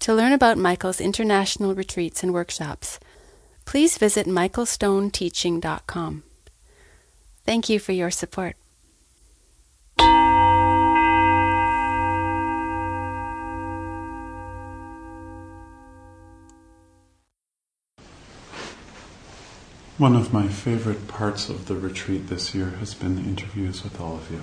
To learn about Michael's international retreats and workshops, please visit michaelstoneteaching.com. Thank you for your support. One of my favorite parts of the retreat this year has been the interviews with all of you.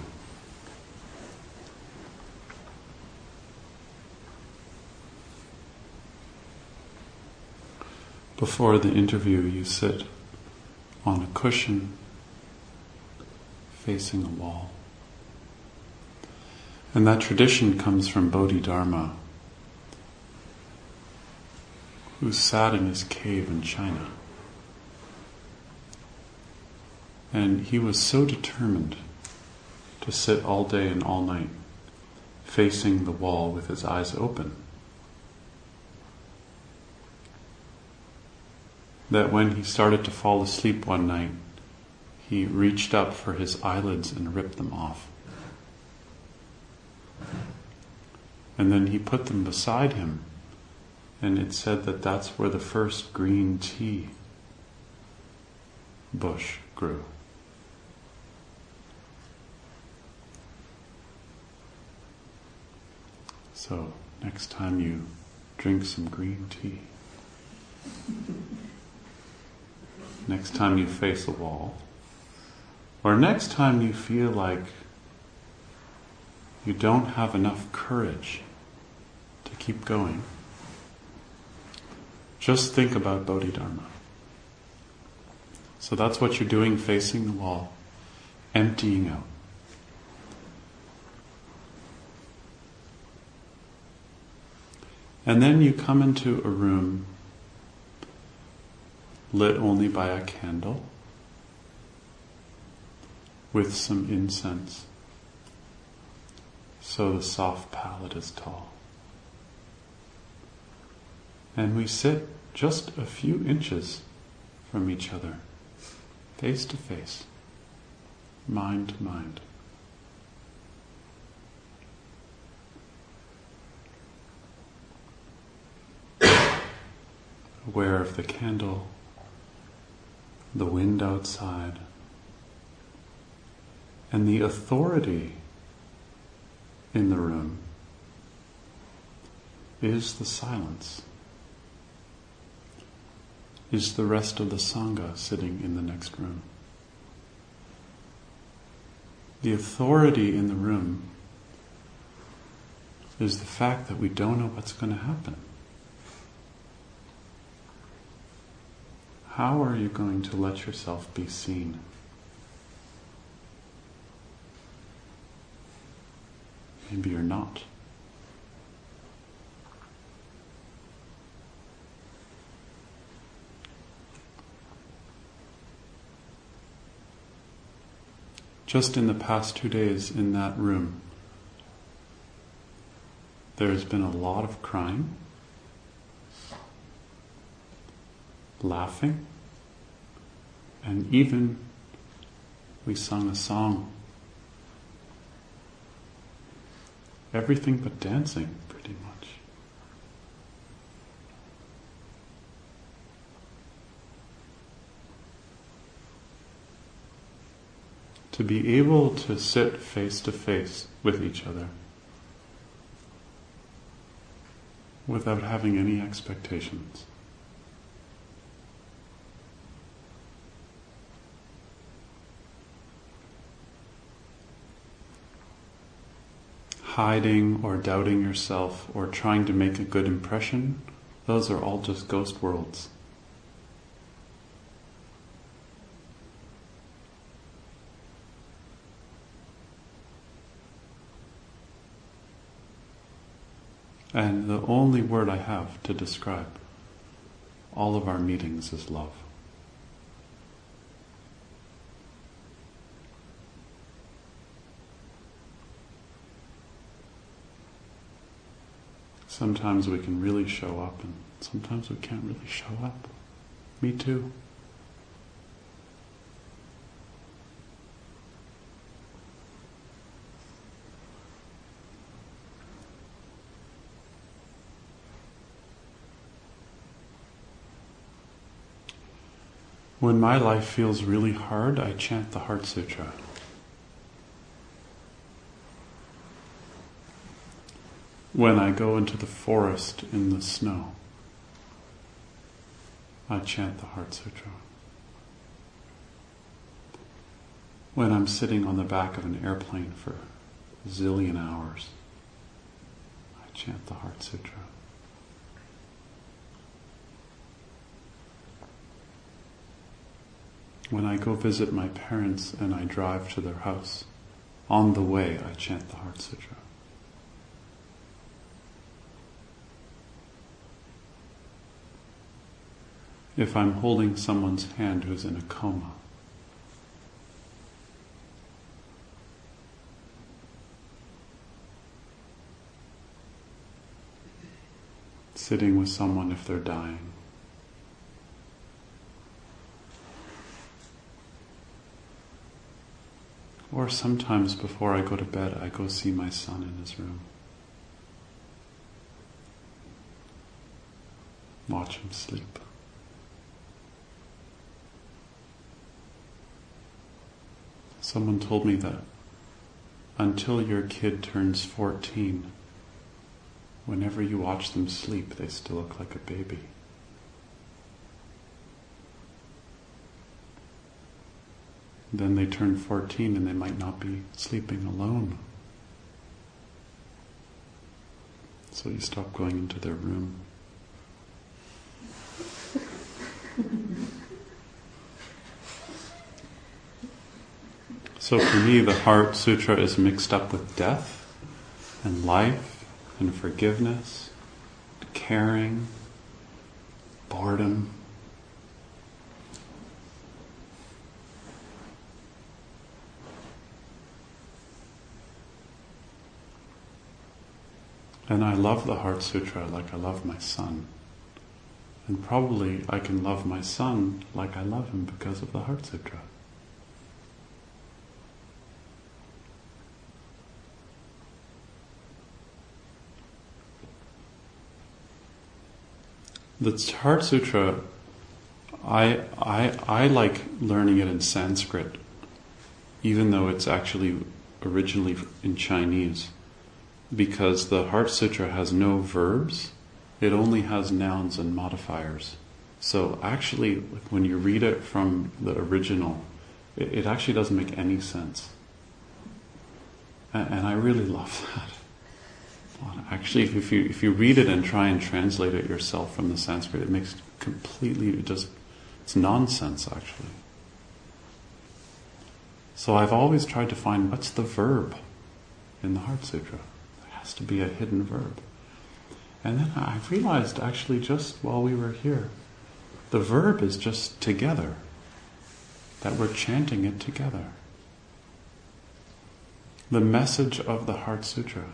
Before the interview, you sit on a cushion facing a wall. And that tradition comes from Bodhidharma, who sat in his cave in China. And he was so determined to sit all day and all night facing the wall with his eyes open that when he started to fall asleep one night, he reached up for his eyelids and ripped them off. And then he put them beside him, and it said that that's where the first green tea bush grew. So, next time you drink some green tea, next time you face a wall, or next time you feel like you don't have enough courage to keep going, just think about Bodhidharma. So that's what you're doing facing the wall, emptying out. And then you come into a room lit only by a candle with some incense so the soft palette is tall. And we sit just a few inches from each other, face to face, mind to mind. Aware of the candle the wind outside, and the authority in the room is the silence, is the rest of the Sangha sitting in the next room. The authority in the room is the fact that we don't know what's going to happen. How are you going to let yourself be seen? Maybe you're not. Just in the past two days in that room, there's been a lot of crying. Laughing, and even we sung a song. Everything but dancing, pretty much. To be able to sit face to face with each other without having any expectations. Hiding or doubting yourself or trying to make a good impression, those are all just ghost worlds. And the only word I have to describe all of our meetings is love. Sometimes we can really show up, and sometimes we can't really show up. Me too. When my life feels really hard, I chant the Heart Sutra. When I go into the forest in the snow, I chant the Heart Sutra. When I'm sitting on the back of an airplane for a zillion hours, I chant the Heart Sutra. When I go visit my parents and I drive to their house, on the way I chant the Heart Sutra. If I'm holding someone's hand who's in a coma, sitting with someone if they're dying. Or sometimes before I go to bed, I go see my son in his room. Watch him sleep. Someone told me that until your kid turns 14, whenever you watch them sleep, they still look like a baby. Then they turn 14 and they might not be sleeping alone. So you stop going into their room. So for me, the Heart Sutra is mixed up with death and life and forgiveness, caring, boredom. And I love the Heart Sutra like I love my son. And probably I can love my son like I love him because of the Heart Sutra. The Heart Sutra, I, I, I like learning it in Sanskrit, even though it's actually originally in Chinese because the Heart Sutra has no verbs, it only has nouns and modifiers. So actually, when you read it from the original, it, it actually doesn't make any sense. And, and I really love that. Actually, if you if you read it and try and translate it yourself from the Sanskrit, it makes completely it just it's nonsense actually. So I've always tried to find what's the verb in the Heart Sutra There has to be a hidden verb. And then I realized actually just while we were here, the verb is just together, that we're chanting it together. The message of the Heart Sutra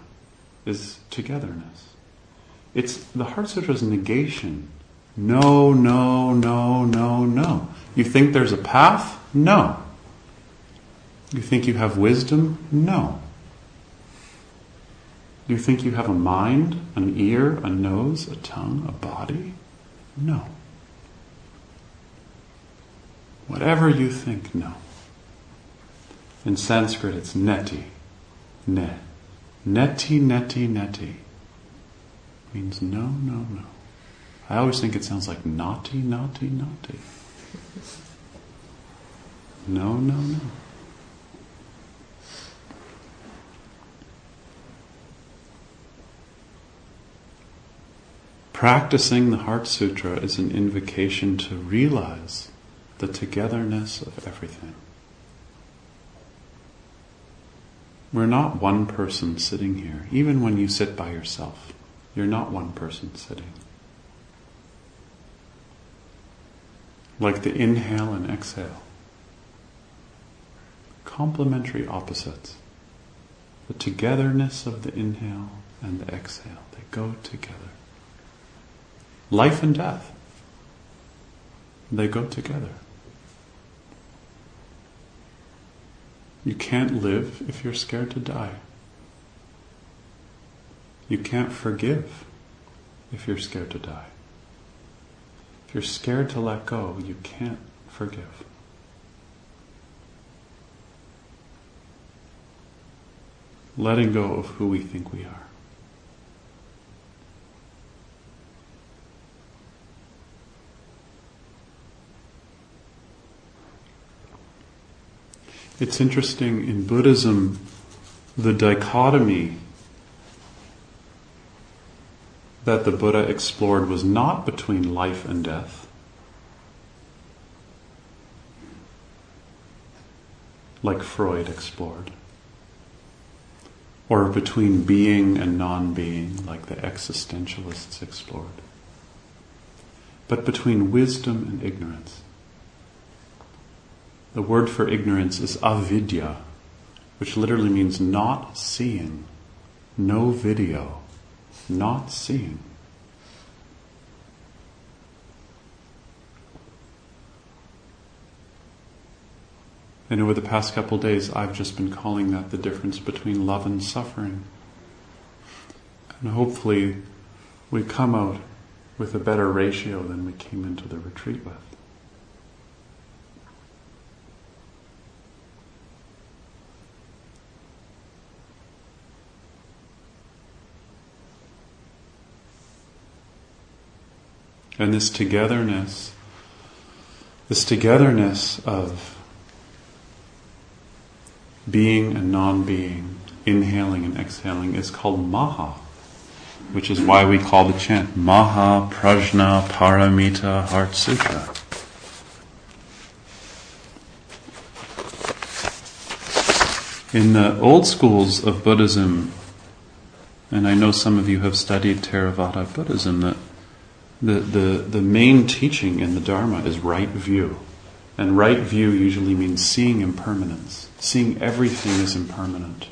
is togetherness. It's the Heart Sutra's negation. No, no, no, no, no. You think there's a path? No. You think you have wisdom? No. You think you have a mind, an ear, a nose, a tongue, a body? No. Whatever you think, no. In Sanskrit, it's neti, ne. Neti, neti, neti. Means no, no, no. I always think it sounds like naughty, naughty, naughty. No, no, no. Practicing the Heart Sutra is an invocation to realize the togetherness of everything. We're not one person sitting here, even when you sit by yourself. You're not one person sitting. Like the inhale and exhale. Complementary opposites. The togetherness of the inhale and the exhale, they go together. Life and death, they go together. You can't live if you're scared to die. You can't forgive if you're scared to die. If you're scared to let go, you can't forgive. Letting go of who we think we are. It's interesting in Buddhism, the dichotomy that the Buddha explored was not between life and death, like Freud explored, or between being and non being, like the existentialists explored, but between wisdom and ignorance. The word for ignorance is avidya, which literally means not seeing, no video, not seeing. And over the past couple days, I've just been calling that the difference between love and suffering. And hopefully, we come out with a better ratio than we came into the retreat with. And this togetherness, this togetherness of being and non being, inhaling and exhaling, is called Maha, which is why we call the chant Maha Prajna Paramita Heart Sutra. In the old schools of Buddhism, and I know some of you have studied Theravada Buddhism, that the, the, the main teaching in the Dharma is right view. And right view usually means seeing impermanence, seeing everything as impermanent.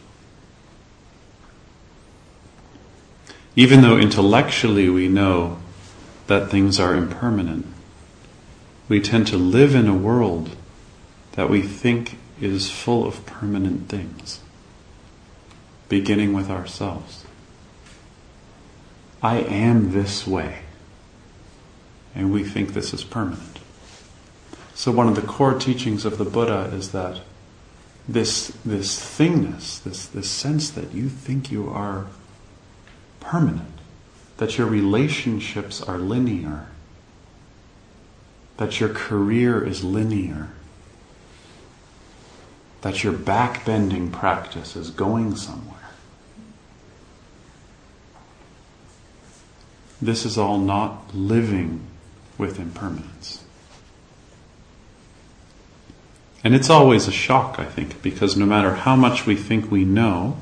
Even though intellectually we know that things are impermanent, we tend to live in a world that we think is full of permanent things, beginning with ourselves. I am this way and we think this is permanent. So one of the core teachings of the Buddha is that this this thingness, this this sense that you think you are permanent, that your relationships are linear, that your career is linear, that your backbending practice is going somewhere. This is all not living with impermanence. And it's always a shock, I think, because no matter how much we think we know,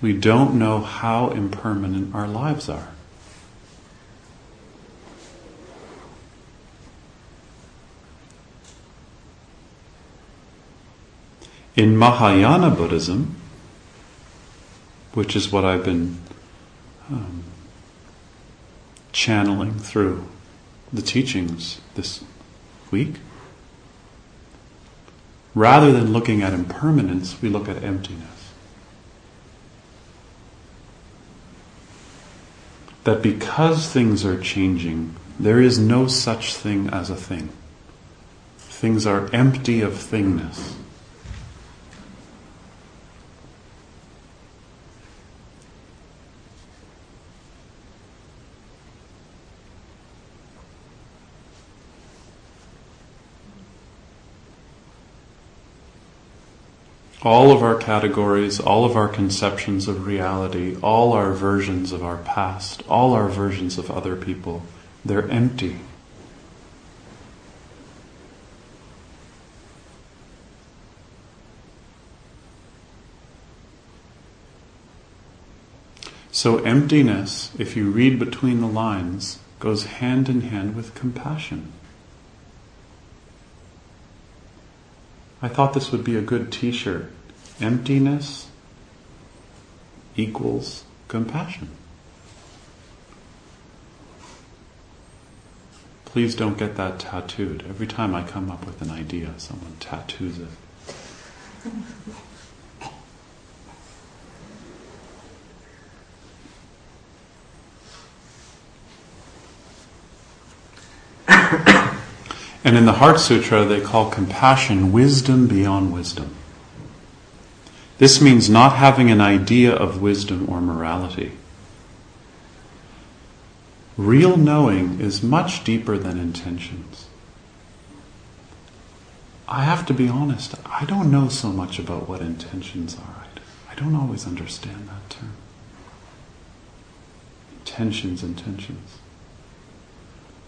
we don't know how impermanent our lives are. In Mahayana Buddhism, which is what I've been um, channeling through the teachings this week. Rather than looking at impermanence, we look at emptiness. That because things are changing, there is no such thing as a thing. Things are empty of thingness. All of our categories, all of our conceptions of reality, all our versions of our past, all our versions of other people, they're empty. So, emptiness, if you read between the lines, goes hand in hand with compassion. I thought this would be a good t shirt. Emptiness equals compassion. Please don't get that tattooed. Every time I come up with an idea, someone tattoos it. and in the Heart Sutra, they call compassion wisdom beyond wisdom. This means not having an idea of wisdom or morality. Real knowing is much deeper than intentions. I have to be honest, I don't know so much about what intentions are. I don't always understand that term. Intentions, intentions.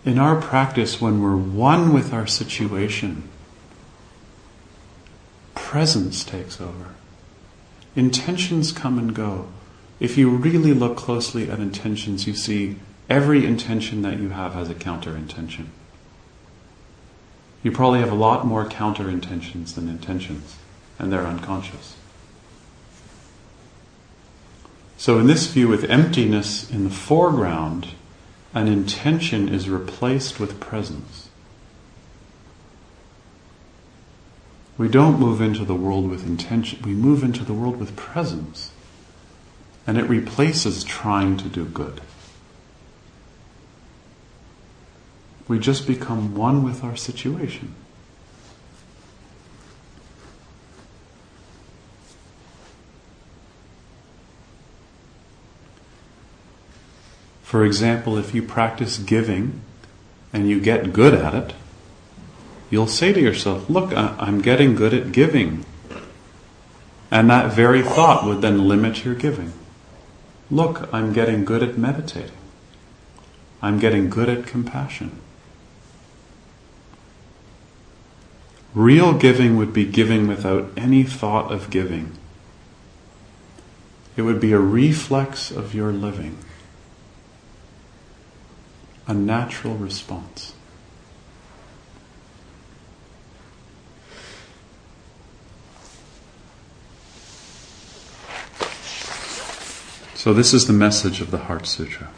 In our practice, when we're one with our situation, presence takes over. Intentions come and go. If you really look closely at intentions, you see Every intention that you have has a counter intention. You probably have a lot more counter intentions than intentions, and they're unconscious. So, in this view, with emptiness in the foreground, an intention is replaced with presence. We don't move into the world with intention, we move into the world with presence. And it replaces trying to do good. We just become one with our situation. For example, if you practice giving and you get good at it, you'll say to yourself, Look, I'm getting good at giving. And that very thought would then limit your giving. Look, I'm getting good at meditating. I'm getting good at compassion. Real giving would be giving without any thought of giving. It would be a reflex of your living, a natural response. So, this is the message of the Heart Sutra.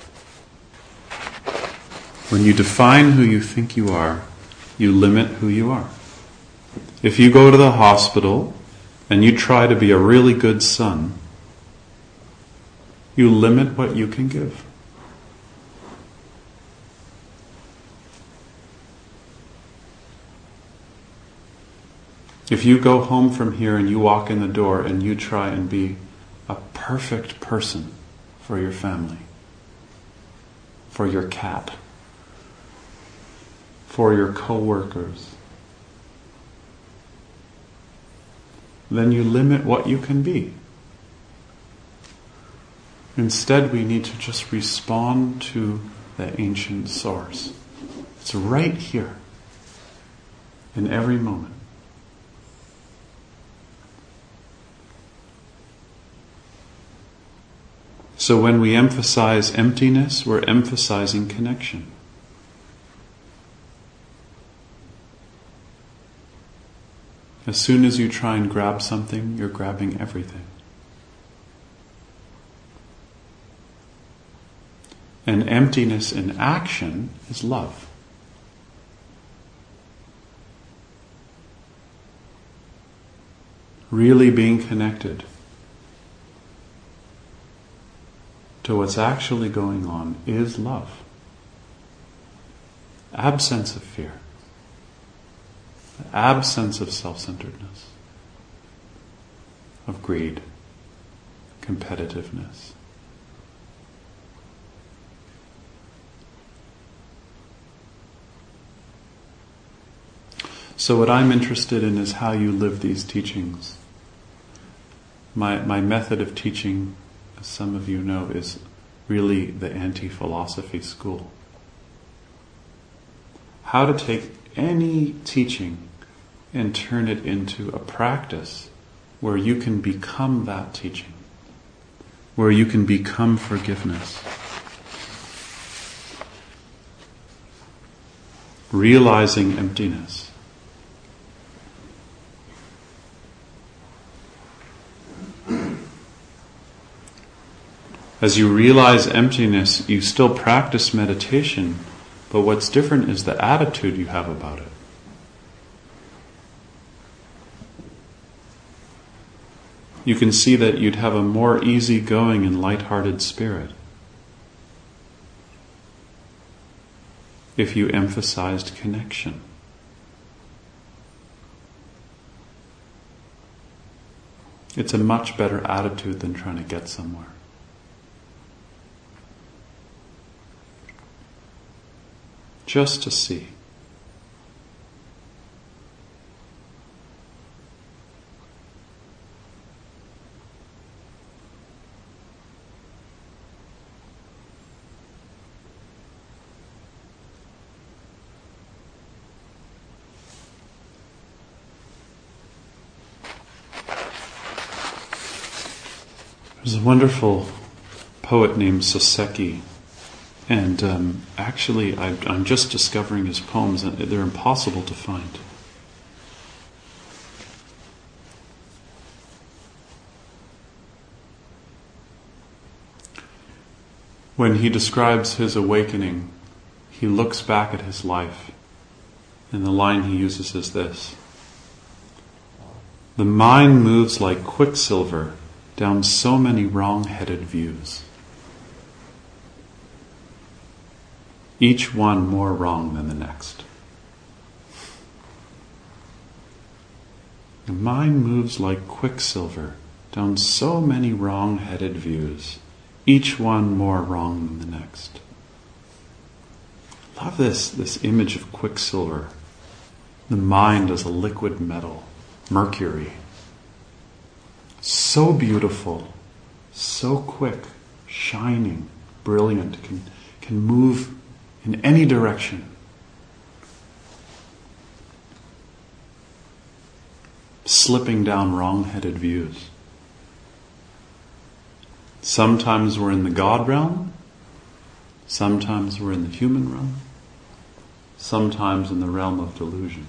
When you define who you think you are, you limit who you are. If you go to the hospital and you try to be a really good son, you limit what you can give. If you go home from here and you walk in the door and you try and be a perfect person for your family, for your cat, for your coworkers, then you limit what you can be. Instead, we need to just respond to the ancient source. It's right here, in every moment. So when we emphasize emptiness, we're emphasizing connection. As soon as you try and grab something, you're grabbing everything. And emptiness in action is love. Really being connected to what's actually going on is love. Absence of fear absence of self centeredness, of greed, competitiveness. So, what I'm interested in is how you live these teachings. My, my method of teaching, as some of you know, is really the anti philosophy school. How to take any teaching and turn it into a practice where you can become that teaching. where you can become forgiveness. Realizing emptiness. As you realize emptiness, you still practice meditation, but what's different is the attitude you have about it. You can see that you'd have a more easygoing and light-hearted spirit if you emphasized connection. It's a much better attitude than trying to get somewhere. Just to see. There's a wonderful poet named Soseki and um, actually, I, I'm just discovering his poems, and they're impossible to find. When he describes his awakening, he looks back at his life, and the line he uses is this The mind moves like quicksilver down so many wrong headed views. Each one more wrong than the next. The mind moves like quicksilver down so many wrong headed views, each one more wrong than the next. Love this, this image of quicksilver. The mind as a liquid metal, mercury. So beautiful, so quick, shining, brilliant, can, can move in any direction. Slipping down wrong headed views. Sometimes we're in the God realm, sometimes we're in the human realm, sometimes in the realm of delusion.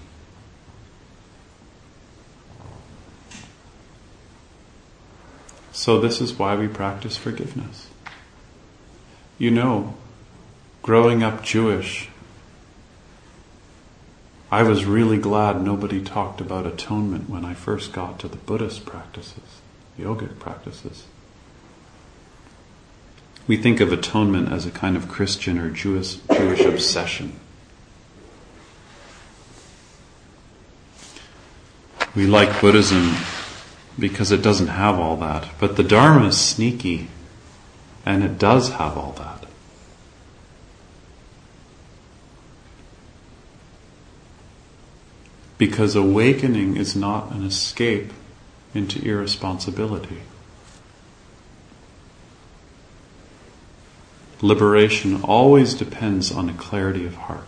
So, this is why we practice forgiveness. You know, growing up Jewish, I was really glad nobody talked about atonement when I first got to the Buddhist practices, yogic practices. We think of atonement as a kind of Christian or Jewish, Jewish obsession. We like Buddhism because it doesn't have all that, but the Dharma is sneaky and it does have all that. Because awakening is not an escape into irresponsibility. Liberation always depends on a clarity of heart.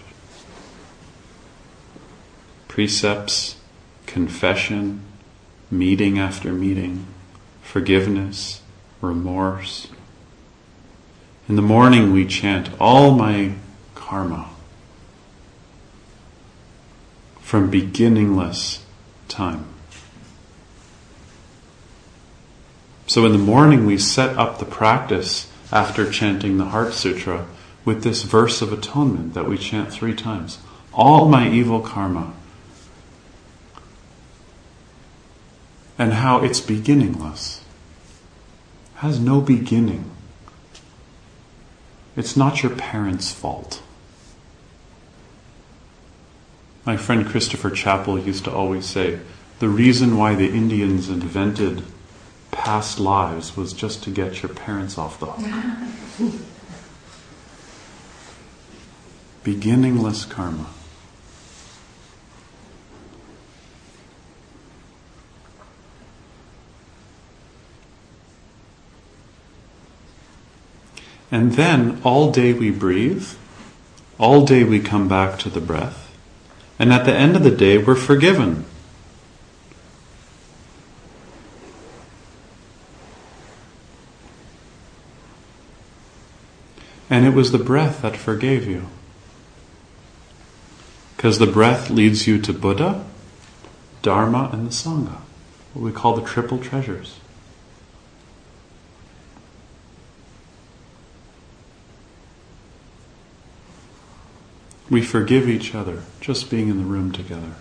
Precepts, confession, meeting after meeting, forgiveness, remorse. In the morning we chant, All my karma from beginningless time. So in the morning, we set up the practice after chanting the Heart Sutra with this verse of atonement that we chant three times. All my evil karma. And how it's beginningless. Has no beginning. It's not your parents' fault. My friend Christopher Chapple used to always say the reason why the Indians invented past lives was just to get your parents off the hook. Beginningless karma. And then all day we breathe, all day we come back to the breath. And at the end of the day, we're forgiven. And it was the breath that forgave you. Because the breath leads you to Buddha, Dharma, and the Sangha, what we call the triple treasures. We forgive each other just being in the room together,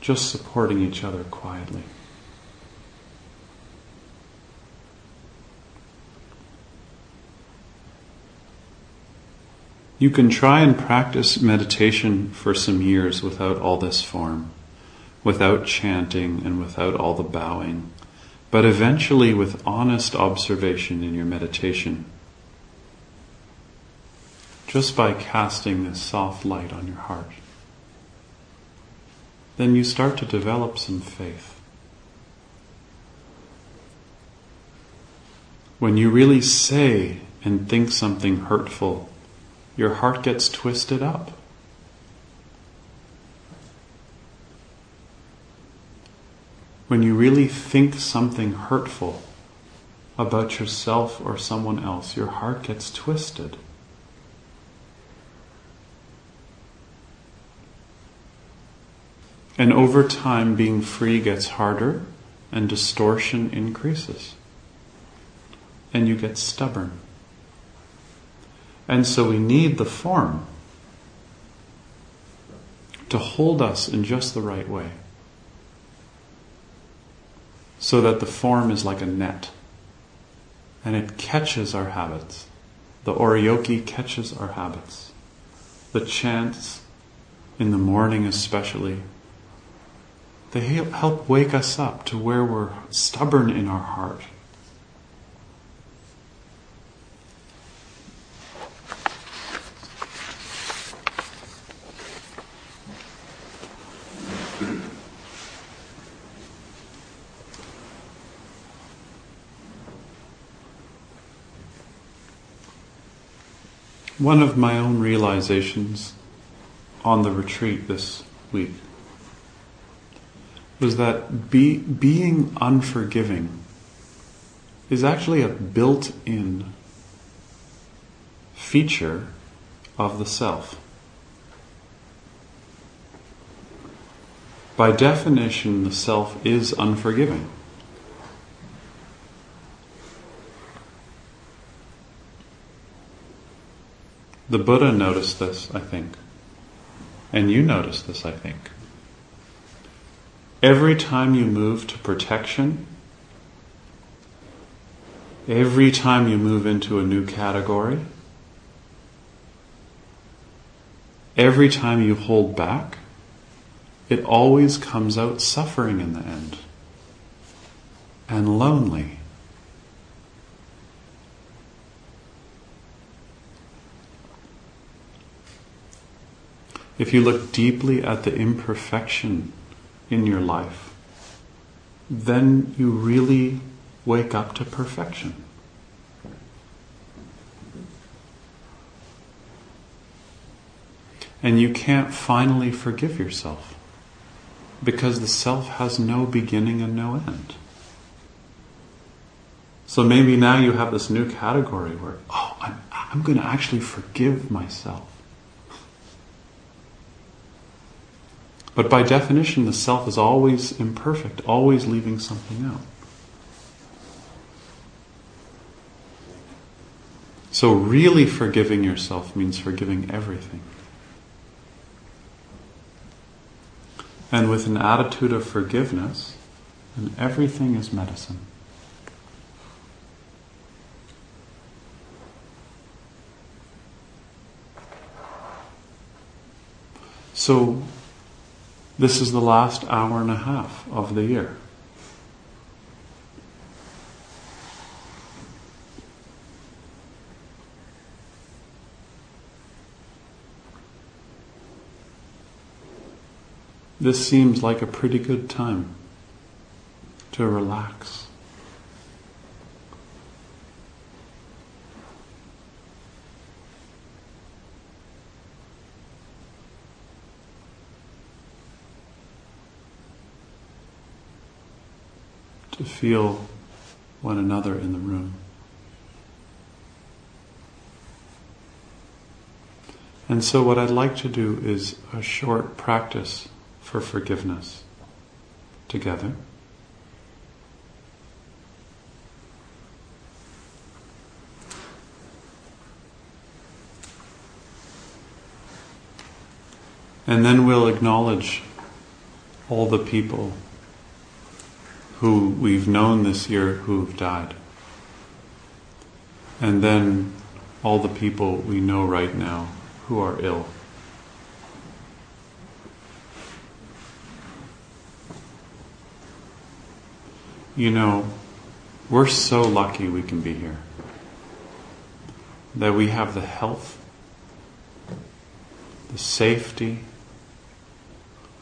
just supporting each other quietly. You can try and practice meditation for some years without all this form, without chanting and without all the bowing, but eventually with honest observation in your meditation, just by casting this soft light on your heart, then you start to develop some faith. When you really say and think something hurtful your heart gets twisted up. When you really think something hurtful about yourself or someone else, your heart gets twisted. And over time, being free gets harder and distortion increases. And you get stubborn. And so we need the form to hold us in just the right way. So that the form is like a net and it catches our habits. The oryoki catches our habits. The chants in the morning, especially, they help wake us up to where we're stubborn in our heart. One of my own realizations on the retreat this week was that be, being unforgiving is actually a built in feature of the self. By definition, the self is unforgiving. The Buddha noticed this, I think. And you noticed this, I think. Every time you move to protection, every time you move into a new category, every time you hold back, it always comes out suffering in the end and lonely. If you look deeply at the imperfection in your life, then you really wake up to perfection. And you can't finally forgive yourself because the self has no beginning and no end. So maybe now you have this new category where, oh, I'm, I'm going to actually forgive myself. But by definition, the self is always imperfect, always leaving something out. So, really forgiving yourself means forgiving everything. And with an attitude of forgiveness, then everything is medicine. So, this is the last hour and a half of the year. This seems like a pretty good time to relax. Feel one another in the room. And so, what I'd like to do is a short practice for forgiveness together. And then we'll acknowledge all the people who we've known this year who've died. And then all the people we know right now who are ill. You know, we're so lucky we can be here. That we have the health, the safety,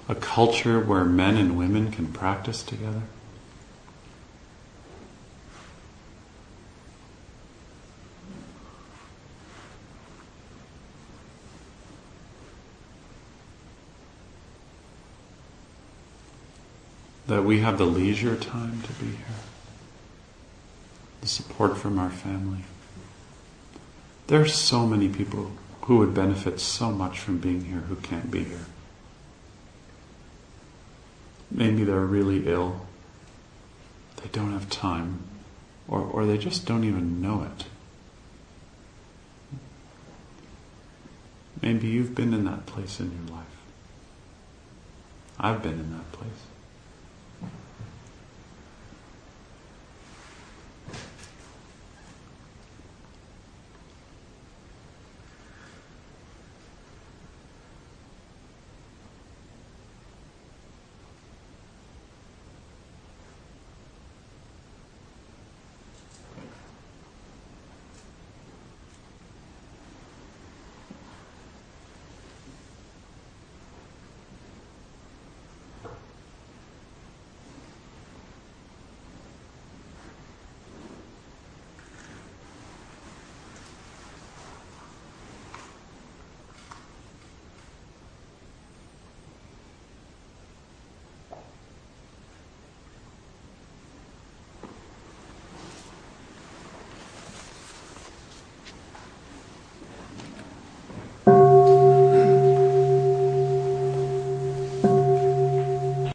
a culture where men and women can practice together. That we have the leisure time to be here, the support from our family. There are so many people who would benefit so much from being here who can't be here. Maybe they're really ill, they don't have time, or, or they just don't even know it. Maybe you've been in that place in your life. I've been in that place.